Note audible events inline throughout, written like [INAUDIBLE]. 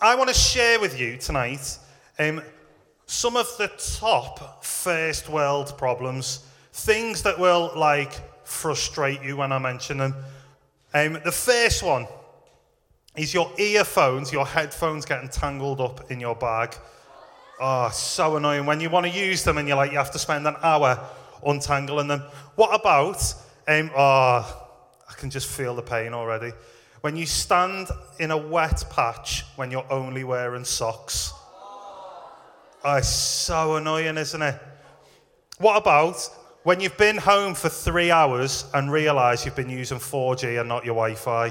I want to share with you tonight um, some of the top first world problems, things that will like frustrate you when I mention them. Um, the first one is your earphones, your headphones getting tangled up in your bag. Oh, so annoying when you want to use them and you're like, you have to spend an hour untangling them. What about, um, oh, I can just feel the pain already. When you stand in a wet patch when you're only wearing socks. Oh, it's so annoying, isn't it? What about when you've been home for three hours and realise you've been using 4G and not your Wi Fi?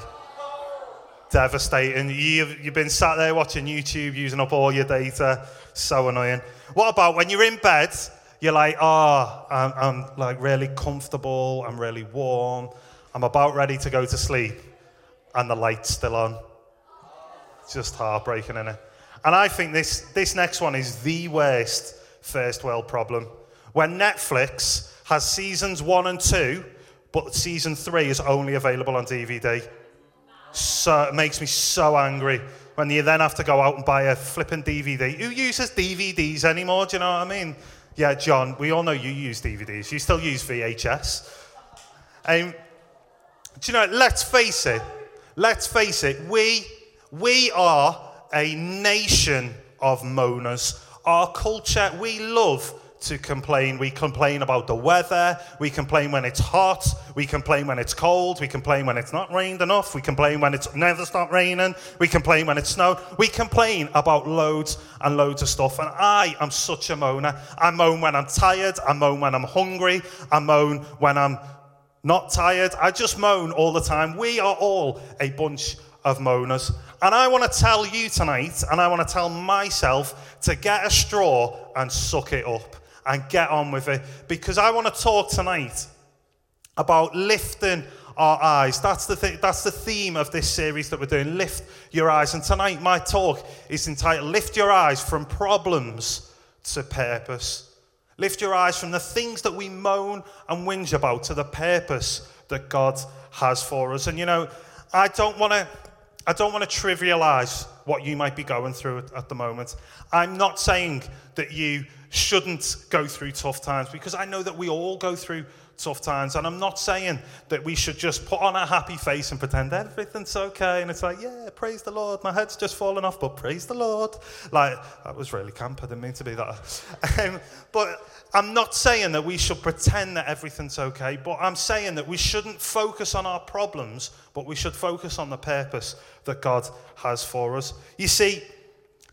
Devastating. You've, you've been sat there watching YouTube, using up all your data. So annoying. What about when you're in bed, you're like, oh, I'm, I'm like really comfortable, I'm really warm, I'm about ready to go to sleep, and the light's still on. just heartbreaking, isn't it? And I think this, this next one is the worst first world problem. When Netflix has seasons one and two, but season three is only available on DVD. So, it makes me so angry when you then have to go out and buy a flipping DVD. Who uses DVDs anymore? Do you know what I mean? Yeah, John, we all know you use DVDs. You still use VHS. Um, do you know, let's face it, let's face it, we, we are a nation of moaners. Our culture, we love to complain. We complain about the weather. We complain when it's hot. We complain when it's cold. We complain when it's not rained enough. We complain when it's never stopped raining. We complain when it's snowed. We complain about loads and loads of stuff. And I am such a moaner. I moan when I'm tired. I moan when I'm hungry. I moan when I'm not tired. I just moan all the time. We are all a bunch of moaners. And I want to tell you tonight, and I want to tell myself to get a straw and suck it up and get on with it because I want to talk tonight about lifting our eyes. That's the, th- that's the theme of this series that we're doing. Lift your eyes. And tonight, my talk is entitled Lift Your Eyes from Problems to Purpose. Lift your eyes from the things that we moan and whinge about to the purpose that God has for us. And you know, I don't want to. I don't want to trivialize what you might be going through at, at the moment. I'm not saying that you shouldn't go through tough times because I know that we all go through tough times. And I'm not saying that we should just put on a happy face and pretend everything's okay. And it's like, yeah, praise the Lord. My head's just fallen off, but praise the Lord. Like, that was really camp. I didn't mean to be that. [LAUGHS] Um, but I'm not saying that we should pretend that everything's okay, but I'm saying that we shouldn't focus on our problems, but we should focus on the purpose that God has for us. You see,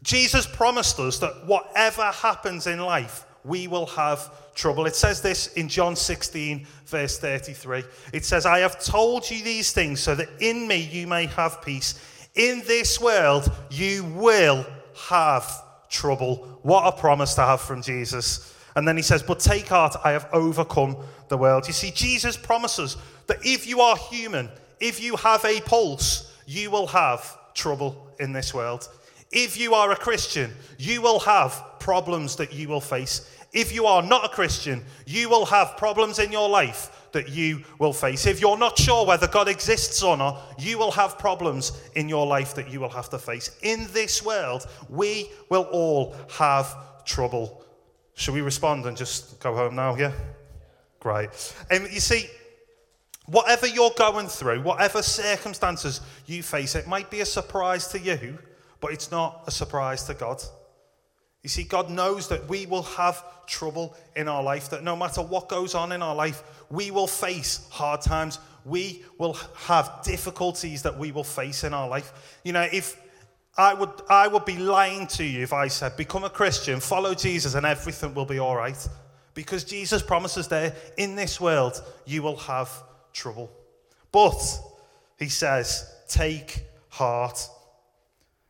Jesus promised us that whatever happens in life, we will have trouble. It says this in John 16, verse 33. It says, I have told you these things so that in me you may have peace. In this world you will have trouble. What a promise to have from Jesus. And then he says, But take heart, I have overcome the world. You see, Jesus promises that if you are human, if you have a pulse, you will have trouble in this world. If you are a Christian, you will have problems that you will face. If you are not a Christian, you will have problems in your life that you will face. If you're not sure whether God exists or not, you will have problems in your life that you will have to face. In this world, we will all have trouble. Should we respond and just go home now? Yeah? Great. And um, you see, whatever you're going through, whatever circumstances you face, it might be a surprise to you but it's not a surprise to God. You see, God knows that we will have trouble in our life, that no matter what goes on in our life, we will face hard times. We will have difficulties that we will face in our life. You know, if I would, I would be lying to you if I said, become a Christian, follow Jesus, and everything will be all right. Because Jesus promises there, in this world, you will have trouble. But, he says, take heart.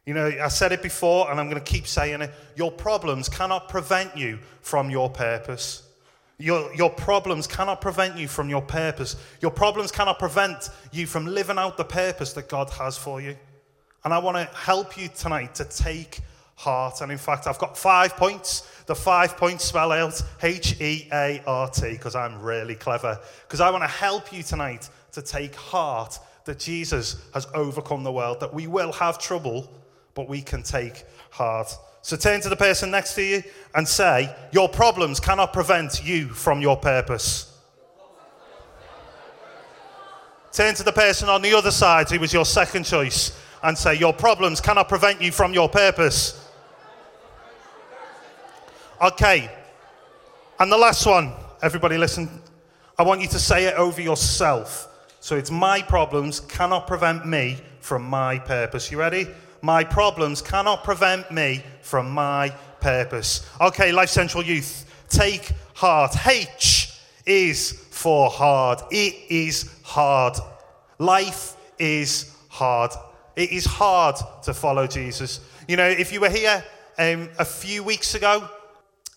You know, I said it before and I'm going to keep saying it. Your problems cannot prevent you from your purpose. Your, your problems cannot prevent you from your purpose. Your problems cannot prevent you from living out the purpose that God has for you. And I want to help you tonight to take heart. And in fact, I've got five points. The five points spell out H E A R T because I'm really clever. Because I want to help you tonight to take heart that Jesus has overcome the world, that we will have trouble but we can take heart. So turn to the person next to you and say, Your problems cannot prevent you from your purpose. Turn to the person on the other side who was your second choice and say, Your problems cannot prevent you from your purpose. Okay. And the last one, everybody listen. I want you to say it over yourself. So it's my problems cannot prevent me from my purpose. You ready? My problems cannot prevent me from my purpose. Okay, Life Central Youth, take heart. H is for hard. It is hard. Life is hard. It is hard to follow Jesus. You know, if you were here um, a few weeks ago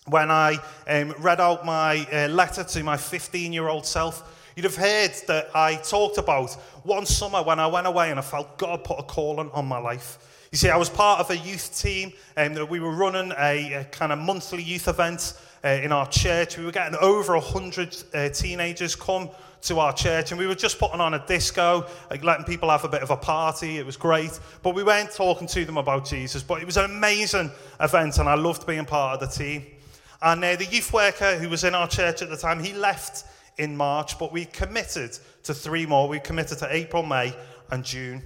when I um, read out my uh, letter to my 15 year old self, You'd have heard that I talked about one summer when I went away and I felt God put a calling on my life. You see, I was part of a youth team and we were running a, a kind of monthly youth event uh, in our church. We were getting over 100 uh, teenagers come to our church and we were just putting on a disco, like letting people have a bit of a party. It was great. But we weren't talking to them about Jesus. But it was an amazing event and I loved being part of the team. And uh, the youth worker who was in our church at the time, he left in March, but we committed to three more. We committed to April, May, and June.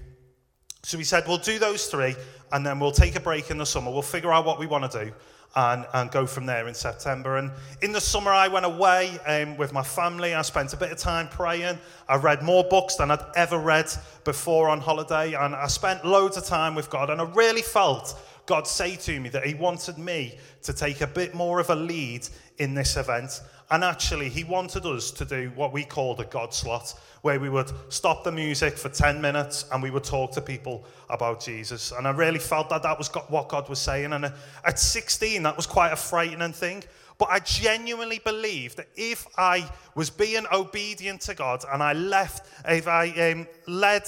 So we said we'll do those three, and then we'll take a break in the summer. We'll figure out what we want to do. And, and go from there in September. And in the summer, I went away um, with my family. I spent a bit of time praying. I read more books than I'd ever read before on holiday. And I spent loads of time with God. And I really felt God say to me that He wanted me to take a bit more of a lead in this event. And actually, he wanted us to do what we called a God slot, where we would stop the music for 10 minutes and we would talk to people about Jesus. And I really felt that that was what God was saying. And at 16, that was quite a frightening thing. But I genuinely believe that if I was being obedient to God and I left, if I um, led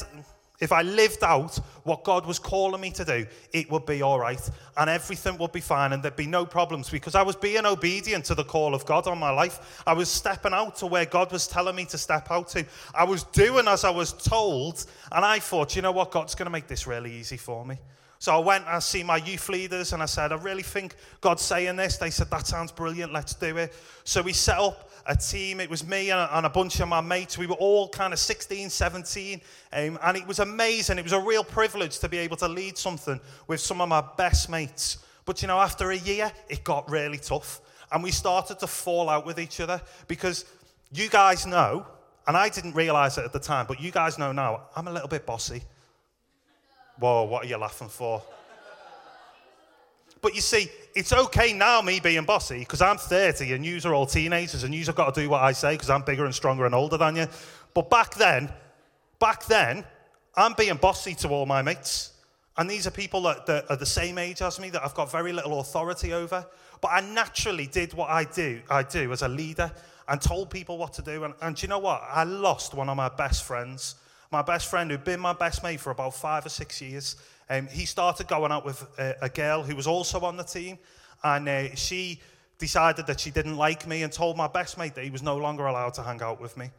if I lived out what God was calling me to do, it would be all right and everything would be fine and there'd be no problems because I was being obedient to the call of God on my life. I was stepping out to where God was telling me to step out to. I was doing as I was told and I thought, you know what, God's going to make this really easy for me. So I went and I see my youth leaders and I said, I really think God's saying this. They said, that sounds brilliant, let's do it. So we set up a team. It was me and a, and a bunch of my mates. We were all kind of 16, 17. Um, and it was amazing. It was a real privilege to be able to lead something with some of my best mates. But you know, after a year, it got really tough. And we started to fall out with each other because you guys know, and I didn't realize it at the time, but you guys know now, I'm a little bit bossy. Whoa, what are you laughing for? But you see, it's okay now, me being bossy, because I'm 30 and you are all teenagers and you have got to do what I say because I'm bigger and stronger and older than you. But back then, back then, I'm being bossy to all my mates. And these are people that, that, are the same age as me that I've got very little authority over. But I naturally did what I do, I do as a leader and told people what to do. And, and do you know what? I lost one of my best friends my best friend, who'd been my best mate for about five or six years, um, he started going out with a, a, girl who was also on the team. And uh, she decided that she didn't like me and told my best mate that he was no longer allowed to hang out with me.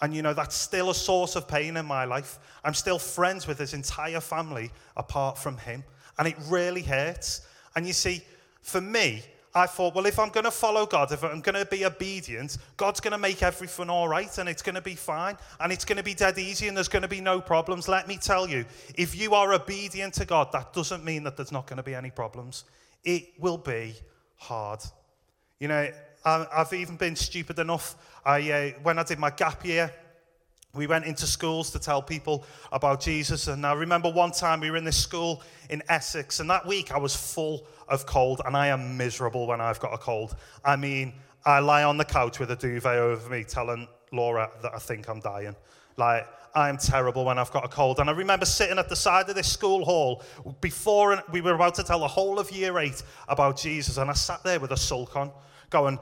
And you know, that's still a source of pain in my life. I'm still friends with his entire family apart from him. And it really hurts. And you see, for me, I thought, well, if I'm going to follow God, if I'm going to be obedient, God's going to make everything all right and it's going to be fine and it's going to be dead easy and there's going to be no problems. Let me tell you, if you are obedient to God, that doesn't mean that there's not going to be any problems. It will be hard. You know, I've even been stupid enough. I, uh, when I did my gap year, we went into schools to tell people about Jesus. And I remember one time we were in this school in Essex, and that week I was full of cold, and I am miserable when I've got a cold. I mean, I lie on the couch with a duvet over me telling Laura that I think I'm dying. Like, I'm terrible when I've got a cold. And I remember sitting at the side of this school hall before we were about to tell the whole of year eight about Jesus, and I sat there with a sulk on, going,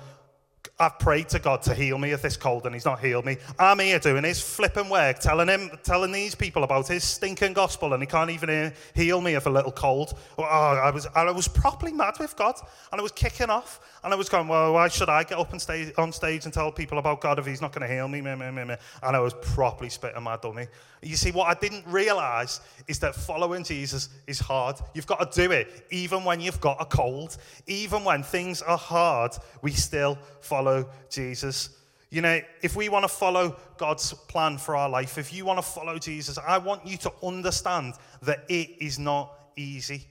I've prayed to God to heal me of this cold and he's not healed me. I'm here doing his flipping work, telling him, telling these people about his stinking gospel and he can't even heal me of a little cold. Oh, I was, I was properly mad with God and I was kicking off and I was going, well, why should I get up and stay on stage and tell people about God if he's not going to heal me? And I was properly spitting my dummy. You see, what I didn't realize is that following Jesus is hard. You've got to do it even when you've got a cold, even when things are hard, we still follow Jesus. You know, if we want to follow God's plan for our life, if you want to follow Jesus, I want you to understand that it is not easy.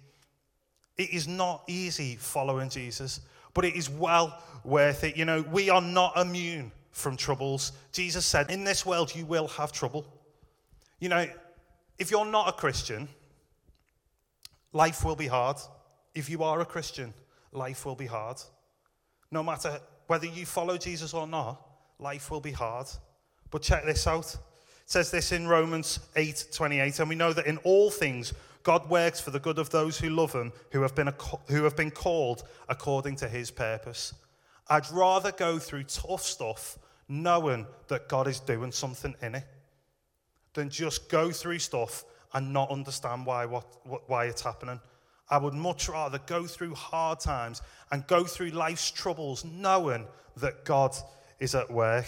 It is not easy following Jesus, but it is well worth it. You know, we are not immune from troubles. Jesus said, In this world, you will have trouble. You know, if you're not a Christian, life will be hard. If you are a Christian, life will be hard. No matter whether you follow Jesus or not, life will be hard. But check this out. It says this in Romans 8 28, and we know that in all things God works for the good of those who love him, who have been, who have been called according to his purpose. I'd rather go through tough stuff knowing that God is doing something in it than just go through stuff and not understand why, what, why it's happening. I would much rather go through hard times and go through life's troubles knowing that God is at work.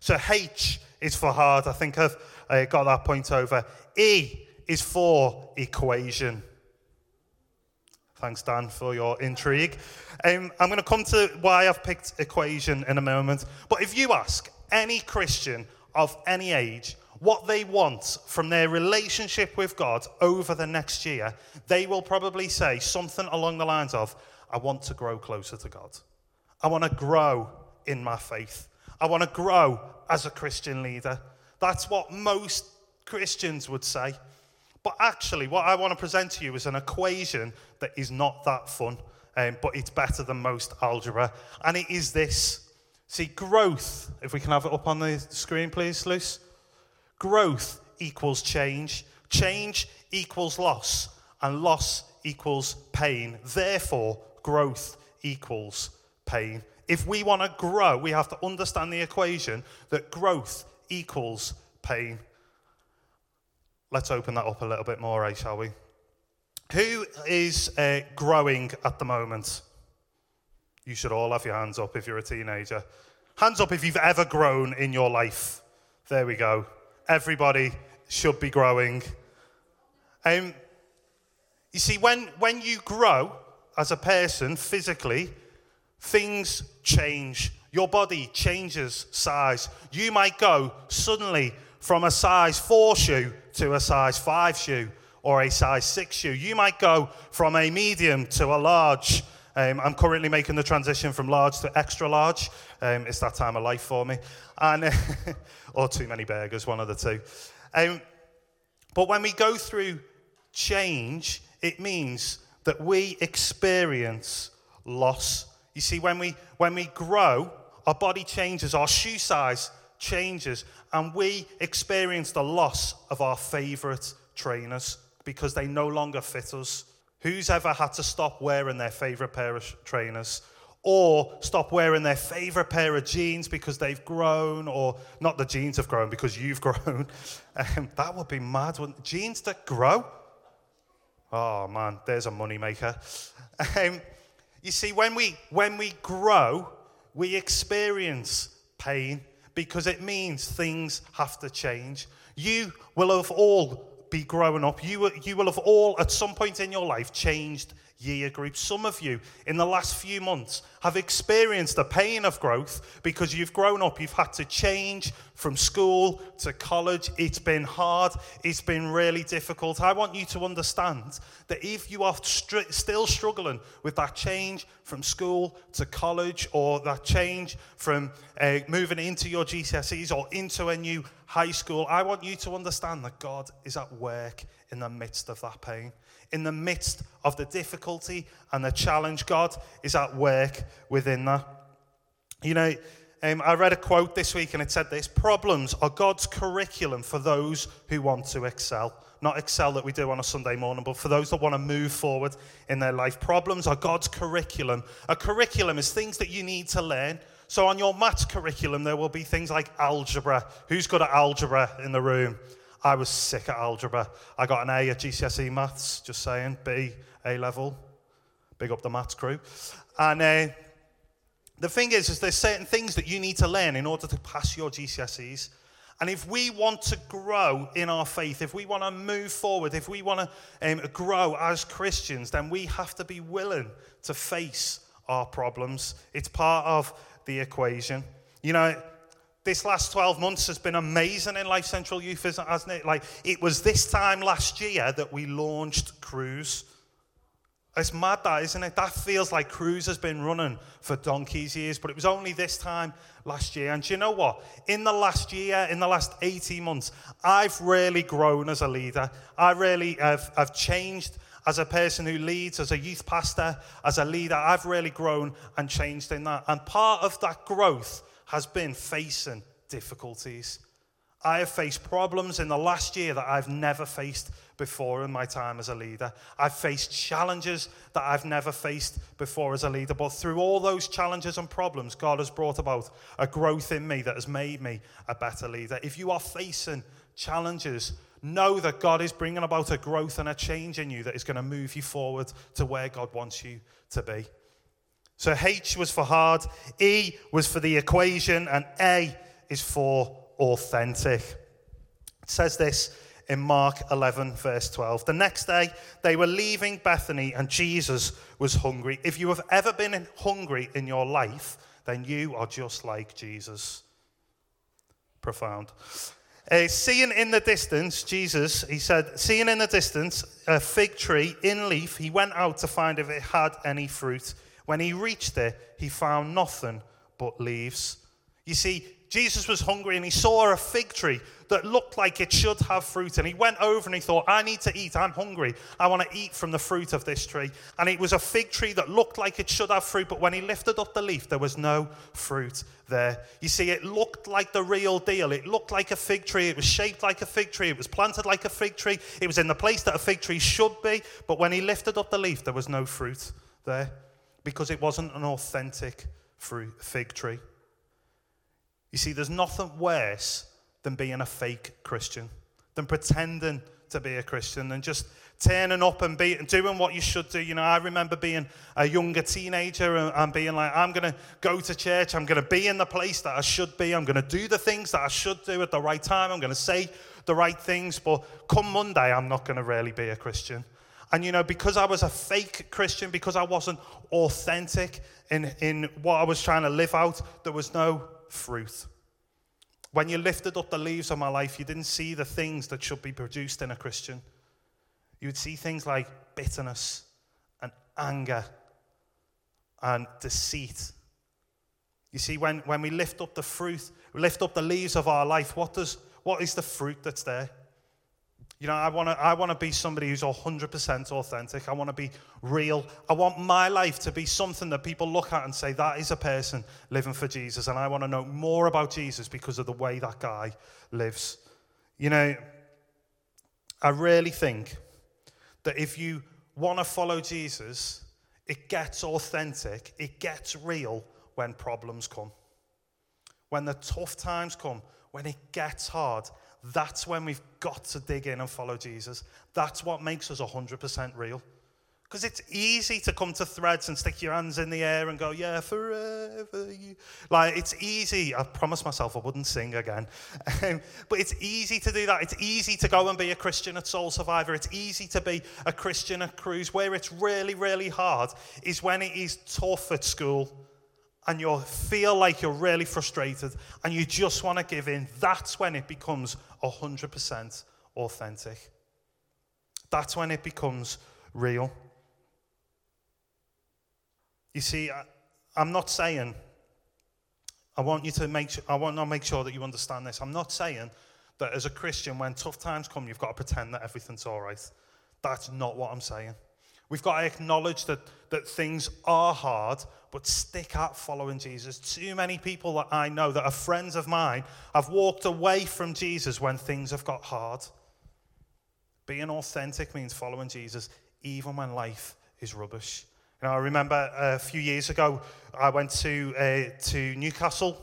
So H is for hard. I think I've uh, got that point over. E is for equation. Thanks, Dan, for your intrigue. Um, I'm going to come to why I've picked equation in a moment. But if you ask any Christian of any age what they want from their relationship with God over the next year, they will probably say something along the lines of, I want to grow closer to God. I want to grow in my faith. I want to grow as a Christian leader. That's what most Christians would say. But actually, what I want to present to you is an equation that is not that fun, um, but it's better than most algebra. And it is this. See, growth, if we can have it up on the screen, please, Luce. Growth equals change, change equals loss, and loss equals pain. Therefore, growth equals pain. If we want to grow, we have to understand the equation that growth equals pain. Let's open that up a little bit more, eh, shall we? Who is uh, growing at the moment? You should all have your hands up if you're a teenager. Hands up if you've ever grown in your life. There we go everybody should be growing. Um, you see, when, when you grow as a person physically, things change. Your body changes size. You might go suddenly from a size 4 shoe to a size 5 shoe or a size 6 shoe. You might go from a medium to a large. Um, I'm currently making the transition from large to extra large. Um, it's that time of life for me. And, [LAUGHS] or too many burgers, one of the two. Um, but when we go through change, it means that we experience loss. You see, when we, when we grow, our body changes, our shoe size changes, and we experience the loss of our favorite trainers because they no longer fit us. Who's ever had to stop wearing their favorite pair of trainers? or stop wearing their favorite pair of jeans because they've grown, or not the jeans have grown because you've [LAUGHS] grown. Um, that would be mad. Jeans that grow? Oh man, there's a moneymaker. Um, you see, when we, when we grow, we experience pain because it means things have to change. You will have all be growing up. You, you will have all, at some point in your life, changed year group. Some of you in the last few months have experienced the pain of growth because you've grown up, you've had to change from school to college. It's been hard, it's been really difficult. I want you to understand that if you are str- still struggling with that change from school to college or that change from uh, moving into your GCSEs or into a new high school, I want you to understand that God is at work in the midst of that pain in the midst of the difficulty and the challenge, God is at work within that. You know, um, I read a quote this week and it said this Problems are God's curriculum for those who want to excel. Not excel that we do on a Sunday morning, but for those that want to move forward in their life. Problems are God's curriculum. A curriculum is things that you need to learn So on your maths curriculum, there will be things like algebra. Who's good at algebra in the room? I was sick at algebra. I got an A at GCSE maths, just saying. B, A level. Big up the maths crew. And uh, the thing is, is there's certain things that you need to learn in order to pass your GCSEs. And if we want to grow in our faith, if we want to move forward, if we want to um, grow as Christians, then we have to be willing to face our problems. It's part of the equation. You know, this last 12 months has been amazing in Life Central Youth, hasn't it? Like, it was this time last year that we launched Cruise. It's mad, that, isn't it? That feels like Cruise has been running for donkey's years, but it was only this time last year. And you know what? In the last year, in the last 18 months, I've really grown as a leader. I really have, have changed as a person who leads, as a youth pastor, as a leader. I've really grown and changed in that. And part of that growth has been facing difficulties. I have faced problems in the last year that I've never faced before in my time as a leader. I've faced challenges that I've never faced before as a leader. But through all those challenges and problems, God has brought about a growth in me that has made me a better leader. If you are facing challenges, know that God is bringing about a growth and a change in you that is going to move you forward to where God wants you to be. So H was for hard, E was for the equation, and A is for authentic. It says this in Mark 11, verse 12. The next day, they were leaving Bethany, and Jesus was hungry. If you have ever been hungry in your life, then you are just like Jesus. Profound. Uh, seeing in the distance, Jesus, he said, seeing in the distance a fig tree in leaf, he went out to find if it had any fruit. When he reached it, he found nothing but leaves. You see, Jesus was hungry and he saw a fig tree that looked like it should have fruit. And he went over and he thought, I need to eat. I'm hungry. I want to eat from the fruit of this tree. And it was a fig tree that looked like it should have fruit. But when he lifted up the leaf, there was no fruit there. You see, it looked like the real deal. It looked like a fig tree. It was shaped like a fig tree. It was planted like a fig tree. It was in the place that a fig tree should be. But when he lifted up the leaf, there was no fruit there because it wasn't an authentic fruit, fig tree. You see, there's nothing worse than being a fake Christian, than pretending to be a Christian and just turning up and be, doing what you should do. You know, I remember being a younger teenager and, and being like, I'm going to go to church. I'm going to be in the place that I should be. I'm going to do the things that I should do at the right time. I'm going to say the right things. But come Monday, I'm not going to really be a Christian. And you know, because I was a fake Christian, because I wasn't authentic in, in what I was trying to live out, there was no fruit. When you lifted up the leaves of my life, you didn't see the things that should be produced in a Christian. You would see things like bitterness and anger and deceit. You see, when, when we lift up the fruit, we lift up the leaves of our life, what, does, what is the fruit that's there? You know, I want to I wanna be somebody who's 100% authentic. I want to be real. I want my life to be something that people look at and say, that is a person living for Jesus. And I want to know more about Jesus because of the way that guy lives. You know, I really think that if you want to follow Jesus, it gets authentic, it gets real when problems come. When the tough times come, when it gets hard, that's when we've got to dig in and follow Jesus. That's what makes us 100% real. Because it's easy to come to threads and stick your hands in the air and go, yeah, forever you. Like, it's easy. I promised myself I wouldn't sing again. [LAUGHS] But it's easy to do that. It's easy to go and be a Christian at Soul Survivor. It's easy to be a Christian at Cruise. Where it's really, really hard is when it is tough at school and you feel like you're really frustrated and you just want to give in, that's when it becomes 100% authentic. That's when it becomes real. You see, I, am not saying, I want you to make sure, I want to make sure that you understand this. I'm not saying that as a Christian, when tough times come, you've got to pretend that everything's all right. That's not what I'm saying. We've got to acknowledge that, that things are hard, but stick at following Jesus. Too many people that I know that are friends of mine have walked away from Jesus when things have got hard. Being authentic means following Jesus even when life is rubbish. You know, I remember a few years ago, I went to, uh, to Newcastle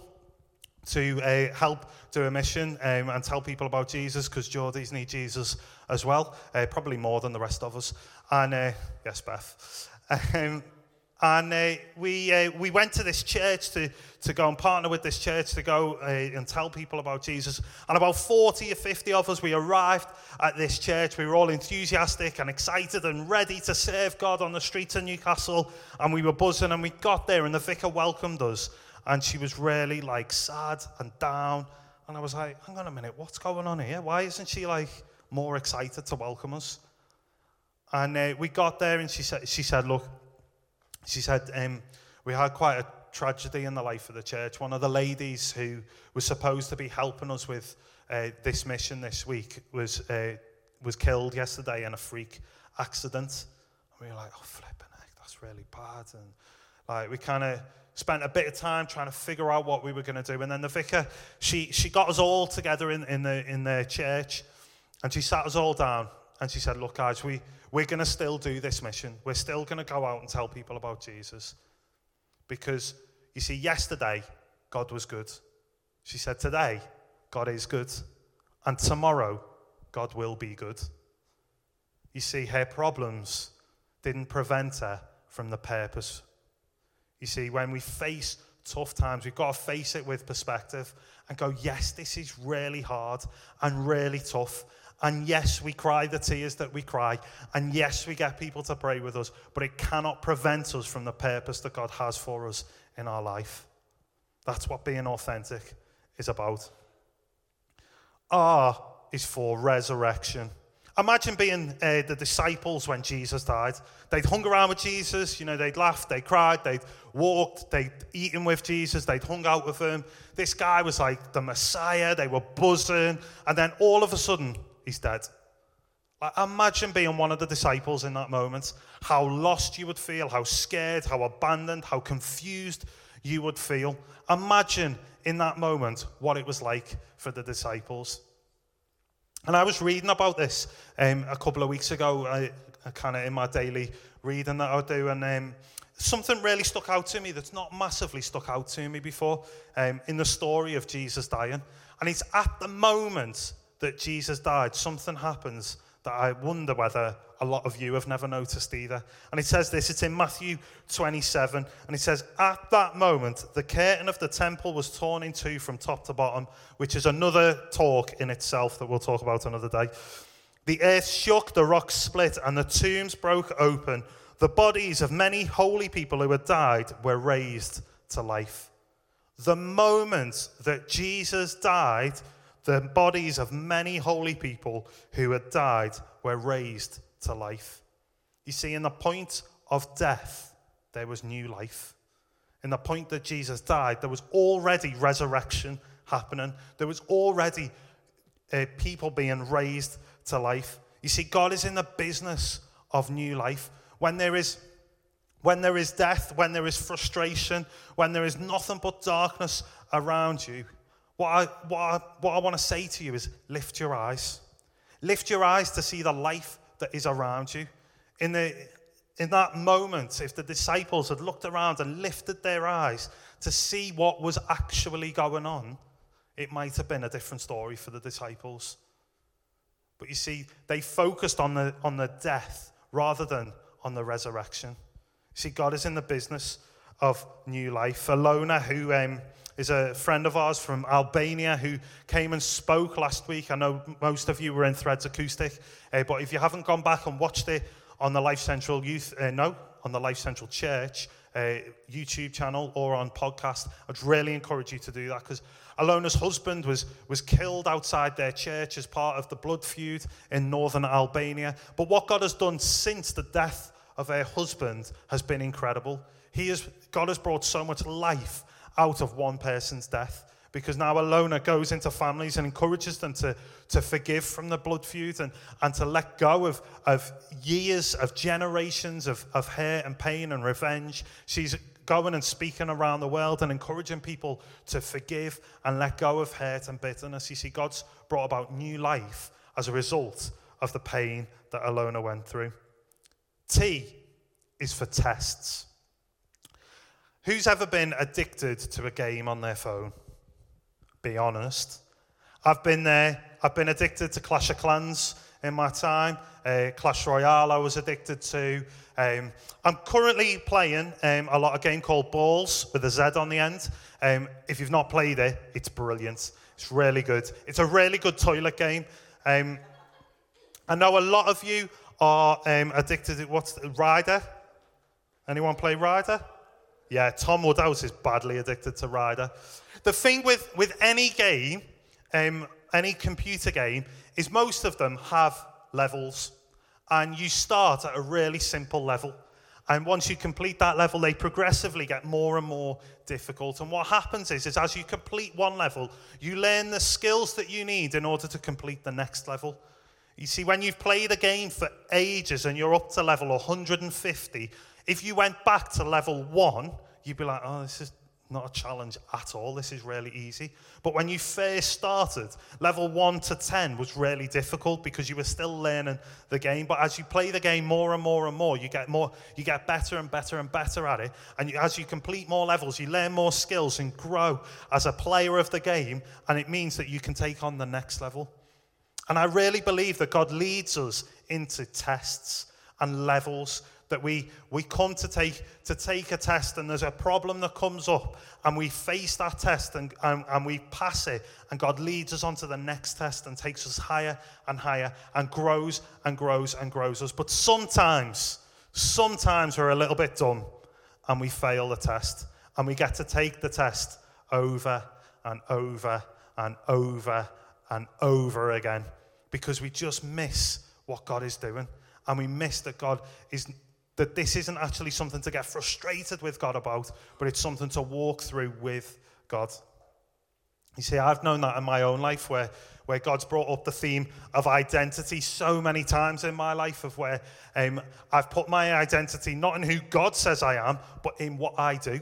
to uh, help do a mission um, and tell people about Jesus because Geordies need Jesus as well, uh, probably more than the rest of us. And uh, yes, Beth. Um, and uh, we, uh, we went to this church to, to go and partner with this church to go uh, and tell people about Jesus. And about 40 or 50 of us, we arrived at this church. We were all enthusiastic and excited and ready to serve God on the streets of Newcastle. And we were buzzing and we got there and the vicar welcomed us. And she was really like sad and down. And I was like, hang on a minute, what's going on here? Why isn't she like more excited to welcome us? And uh, we got there and she said, she said, look, she said, um, we had quite a tragedy in the life of the church. One of the ladies who was supposed to be helping us with uh, this mission this week was, uh, was killed yesterday in a freak accident. And we were like, oh, flipping heck, that's really bad. And like, we kind of spent a bit of time trying to figure out what we were going to do. And then the vicar, she, she got us all together in, in, the, in the church and she sat us all down and she said, Look, guys, we, we're going to still do this mission. We're still going to go out and tell people about Jesus. Because, you see, yesterday, God was good. She said, Today, God is good. And tomorrow, God will be good. You see, her problems didn't prevent her from the purpose. You see, when we face tough times, we've got to face it with perspective and go, Yes, this is really hard and really tough. And yes, we cry the tears that we cry. And yes, we get people to pray with us. But it cannot prevent us from the purpose that God has for us in our life. That's what being authentic is about. R is for resurrection. Imagine being uh, the disciples when Jesus died. They'd hung around with Jesus, you know, they'd laughed, they'd cried, they'd walked, they'd eaten with Jesus, they'd hung out with him. This guy was like the Messiah, they were buzzing, and then all of a sudden, he's dead. imagine being one of the disciples in that moment, how lost you would feel, how scared, how abandoned, how confused you would feel. Imagine in that moment what it was like for the disciples. And I was reading about this um, a couple of weeks ago, I, I kind of in my daily reading that I do, and um, something really stuck out to me that's not massively stuck out to me before um, in the story of Jesus dying. And it's at the moment that Jesus died, something happens that I wonder whether a lot of you have never noticed either. And it says this it's in Matthew 27, and it says, At that moment, the curtain of the temple was torn in two from top to bottom, which is another talk in itself that we'll talk about another day. The earth shook, the rocks split, and the tombs broke open. The bodies of many holy people who had died were raised to life. The moment that Jesus died, the bodies of many holy people who had died were raised to life. You see, in the point of death, there was new life. In the point that Jesus died, there was already resurrection happening. There was already uh, people being raised to life. You see, God is in the business of new life. When there is when there is death, when there is frustration, when there is nothing but darkness around you, what I, what I, what I want to say to you is lift your eyes. Lift your eyes to see the life that is around you. In, the, in that moment, if the disciples had looked around and lifted their eyes to see what was actually going on, it might have been a different story for the disciples. But you see, they focused on the, on the death rather than on the resurrection. See, God is in the business of new life. Alona, who um, is a friend of ours from Albania who came and spoke last week. I know most of you were in Threads Acoustic, uh, but if you haven't gone back and watched it on the Life Central Youth, uh, no, on the Life Central Church uh, YouTube channel or on podcast, I'd really encourage you to do that because Alona's husband was, was killed outside their church as part of the blood feud in northern Albania. But what God has done since the death of her husband has been incredible. He has, God has brought so much life out of one person's death. Because now Alona goes into families and encourages them to, to forgive from the blood feud and, and to let go of, of years, of generations of, of hurt and pain and revenge. She's going and speaking around the world and encouraging people to forgive and let go of hurt and bitterness. You see, God's brought about new life as a result of the pain that Alona went through. T is for tests. Who's ever been addicted to a game on their phone? Be honest. I've been there. I've been addicted to Clash of Clans in my time. Uh, Clash Royale, I was addicted to. Um, I'm currently playing um, a lot of game called Balls with a Z on the end. Um, if you've not played it, it's brilliant. It's really good. It's a really good toilet game. Um, I know a lot of you are um, addicted to what's the, Ryder. Anyone play Ryder? Yeah, Tom Woodhouse is badly addicted to Ryder. The thing with, with any game, um, any computer game, is most of them have levels. And you start at a really simple level. And once you complete that level, they progressively get more and more difficult. And what happens is, is as you complete one level, you learn the skills that you need in order to complete the next level. You see, when you've played a game for ages and you're up to level 150, if you went back to level one, you'd be like, oh, this is not a challenge at all. This is really easy. But when you first started, level 1 to 10 was really difficult because you were still learning the game. But as you play the game more and more and more, you get more you get better and better and better at it. And you, as you complete more levels, you learn more skills and grow as a player of the game, and it means that you can take on the next level. And I really believe that God leads us into tests and levels that we, we come to take, to take a test and there's a problem that comes up and we face that test and, and, and we pass it and God leads us on to the next test and takes us higher and higher and grows and grows and grows us. But sometimes, sometimes we're a little bit dumb and we fail the test and we get to take the test over and over and over and over again because we just miss what God is doing and we miss that God is that this isn't actually something to get frustrated with God about, but it's something to walk through with God. You see, I've known that in my own life where, where God's brought up the theme of identity so many times in my life, of where um, I've put my identity not in who God says I am, but in what I do.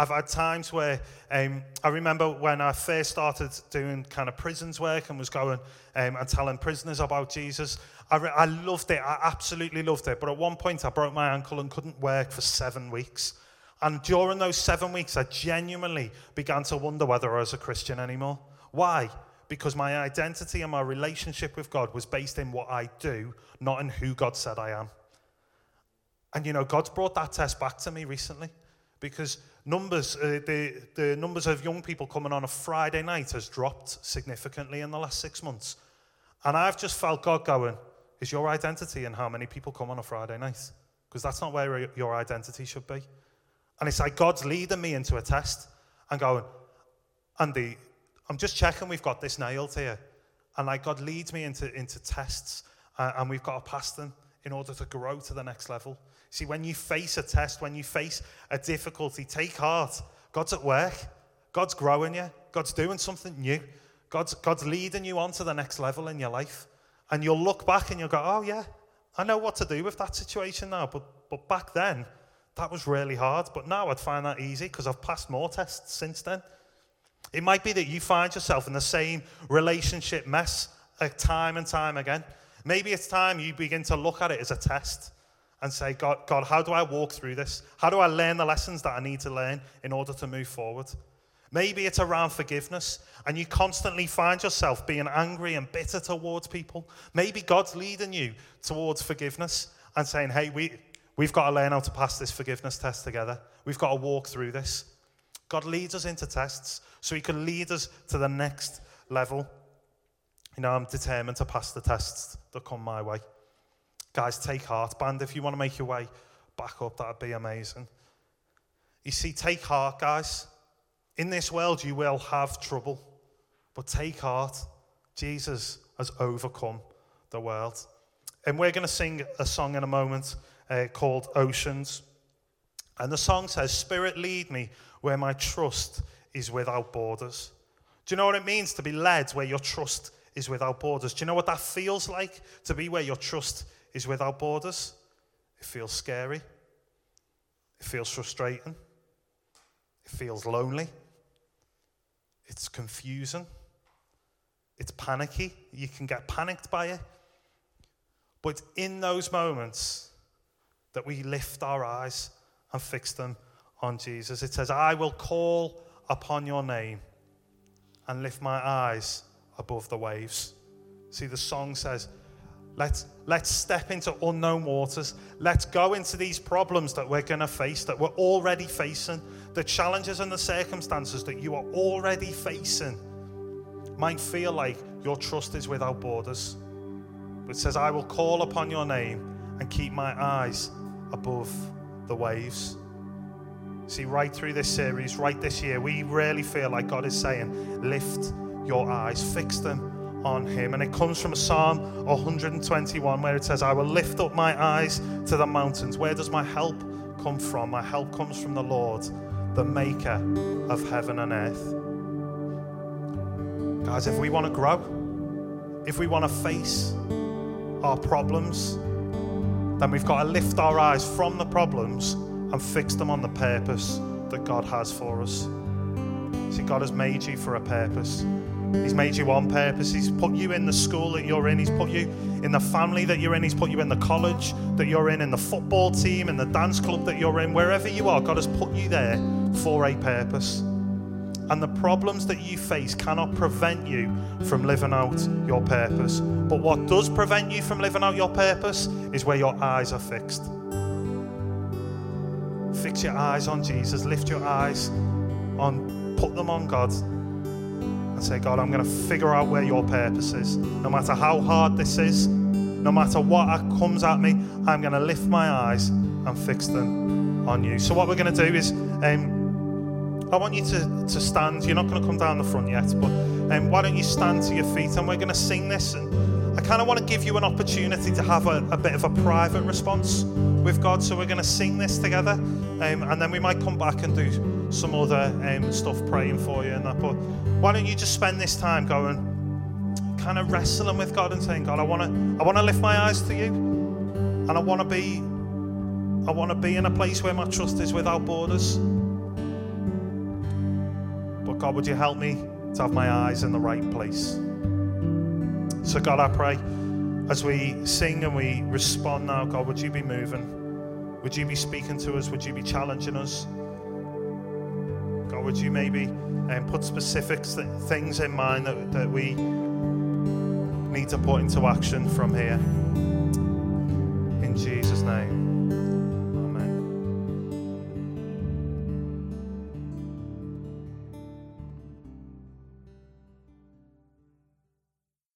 I've had times where um, I remember when I first started doing kind of prisons work and was going um, and telling prisoners about Jesus. I, re- I loved it. I absolutely loved it. But at one point, I broke my ankle and couldn't work for seven weeks. And during those seven weeks, I genuinely began to wonder whether I was a Christian anymore. Why? Because my identity and my relationship with God was based in what I do, not in who God said I am. And you know, God's brought that test back to me recently because numbers, uh, the, the numbers of young people coming on a Friday night has dropped significantly in the last six months. And I've just felt God going, is your identity in how many people come on a Friday night? Because that's not where your identity should be. And it's like God's leading me into a test and going, Andy, I'm just checking we've got this nailed here. And like God leads me into, into tests uh, and we've got to pass them in order to grow to the next level. See, when you face a test, when you face a difficulty, take heart. God's at work. God's growing you. God's doing something new. God's, God's leading you on to the next level in your life. And you'll look back and you'll go, oh, yeah, I know what to do with that situation now. But, but back then, that was really hard. But now I'd find that easy because I've passed more tests since then. It might be that you find yourself in the same relationship mess uh, time and time again. Maybe it's time you begin to look at it as a test and say, God, God, how do I walk through this? How do I learn the lessons that I need to learn in order to move forward? Maybe it's around forgiveness and you constantly find yourself being angry and bitter towards people. Maybe God's leading you towards forgiveness and saying, hey, we, we've got to learn how to pass this forgiveness test together. We've got to walk through this. God leads us into tests so he can lead us to the next level. You know, I'm determined to pass the tests that come my way. Guys, take heart. Band, if you want to make your way back up, that'd be amazing. You see, take heart, guys. In this world, you will have trouble, but take heart. Jesus has overcome the world. And we're going to sing a song in a moment uh, called Oceans. And the song says, Spirit, lead me where my trust is without borders. Do you know what it means to be led where your trust is without borders? Do you know what that feels like to be where your trust is without borders. It feels scary. It feels frustrating. It feels lonely. It's confusing. It's panicky. You can get panicked by it. But in those moments that we lift our eyes and fix them on Jesus. It says, I will call upon your name and lift my eyes above the waves. See, the song says, Let's, let's step into unknown waters. Let's go into these problems that we're going to face, that we're already facing, the challenges and the circumstances that you are already facing. Might feel like your trust is without borders. But it says, I will call upon your name and keep my eyes above the waves. See, right through this series, right this year, we really feel like God is saying, lift your eyes, fix them on him. And it comes from Psalm 121 where it says, I will lift up my eyes to the mountains. Where does my help come from? My help comes from the Lord, the maker of heaven and earth. Guys, if we want to grow, if we want to face our problems, then we've got to lift our eyes from the problems and fix them on the purpose that God has for us. See, God has made you for a purpose. He's made you on purpose. He's put you in the school that you're in. He's put you in the family that you're in. He's put you in the college that you're in, in the football team, in the dance club that you're in. Wherever you are, God has put you there for a purpose. And the problems that you face cannot prevent you from living out your purpose. But what does prevent you from living out your purpose is where your eyes are fixed. Fix your eyes on Jesus. Lift your eyes on, put them on God and say, God, I'm going to figure out where your purpose is. No matter how hard this is, no matter what comes at me, I'm going to lift my eyes and fix them on you. So, what we're going to do is, um, I want you to, to stand. You're not going to come down the front yet, but um, why don't you stand to your feet and we're going to sing this. And I kind of want to give you an opportunity to have a, a, bit of a private response with God. So, we're going to sing this together, um, and then we might come back and do some other um, stuff praying for you and that. But why don't you just spend this time going, kind of wrestling with God and saying, God, I want to, I want to lift my eyes to you, and I want to be, I want to be in a place where my trust is without borders. But God, would you help me to have my eyes in the right place? So, God, I pray as we sing and we respond now, God, would you be moving? Would you be speaking to us? Would you be challenging us? would you maybe um, put specific th- things in mind that, that we need to put into action from here? In Jesus' name.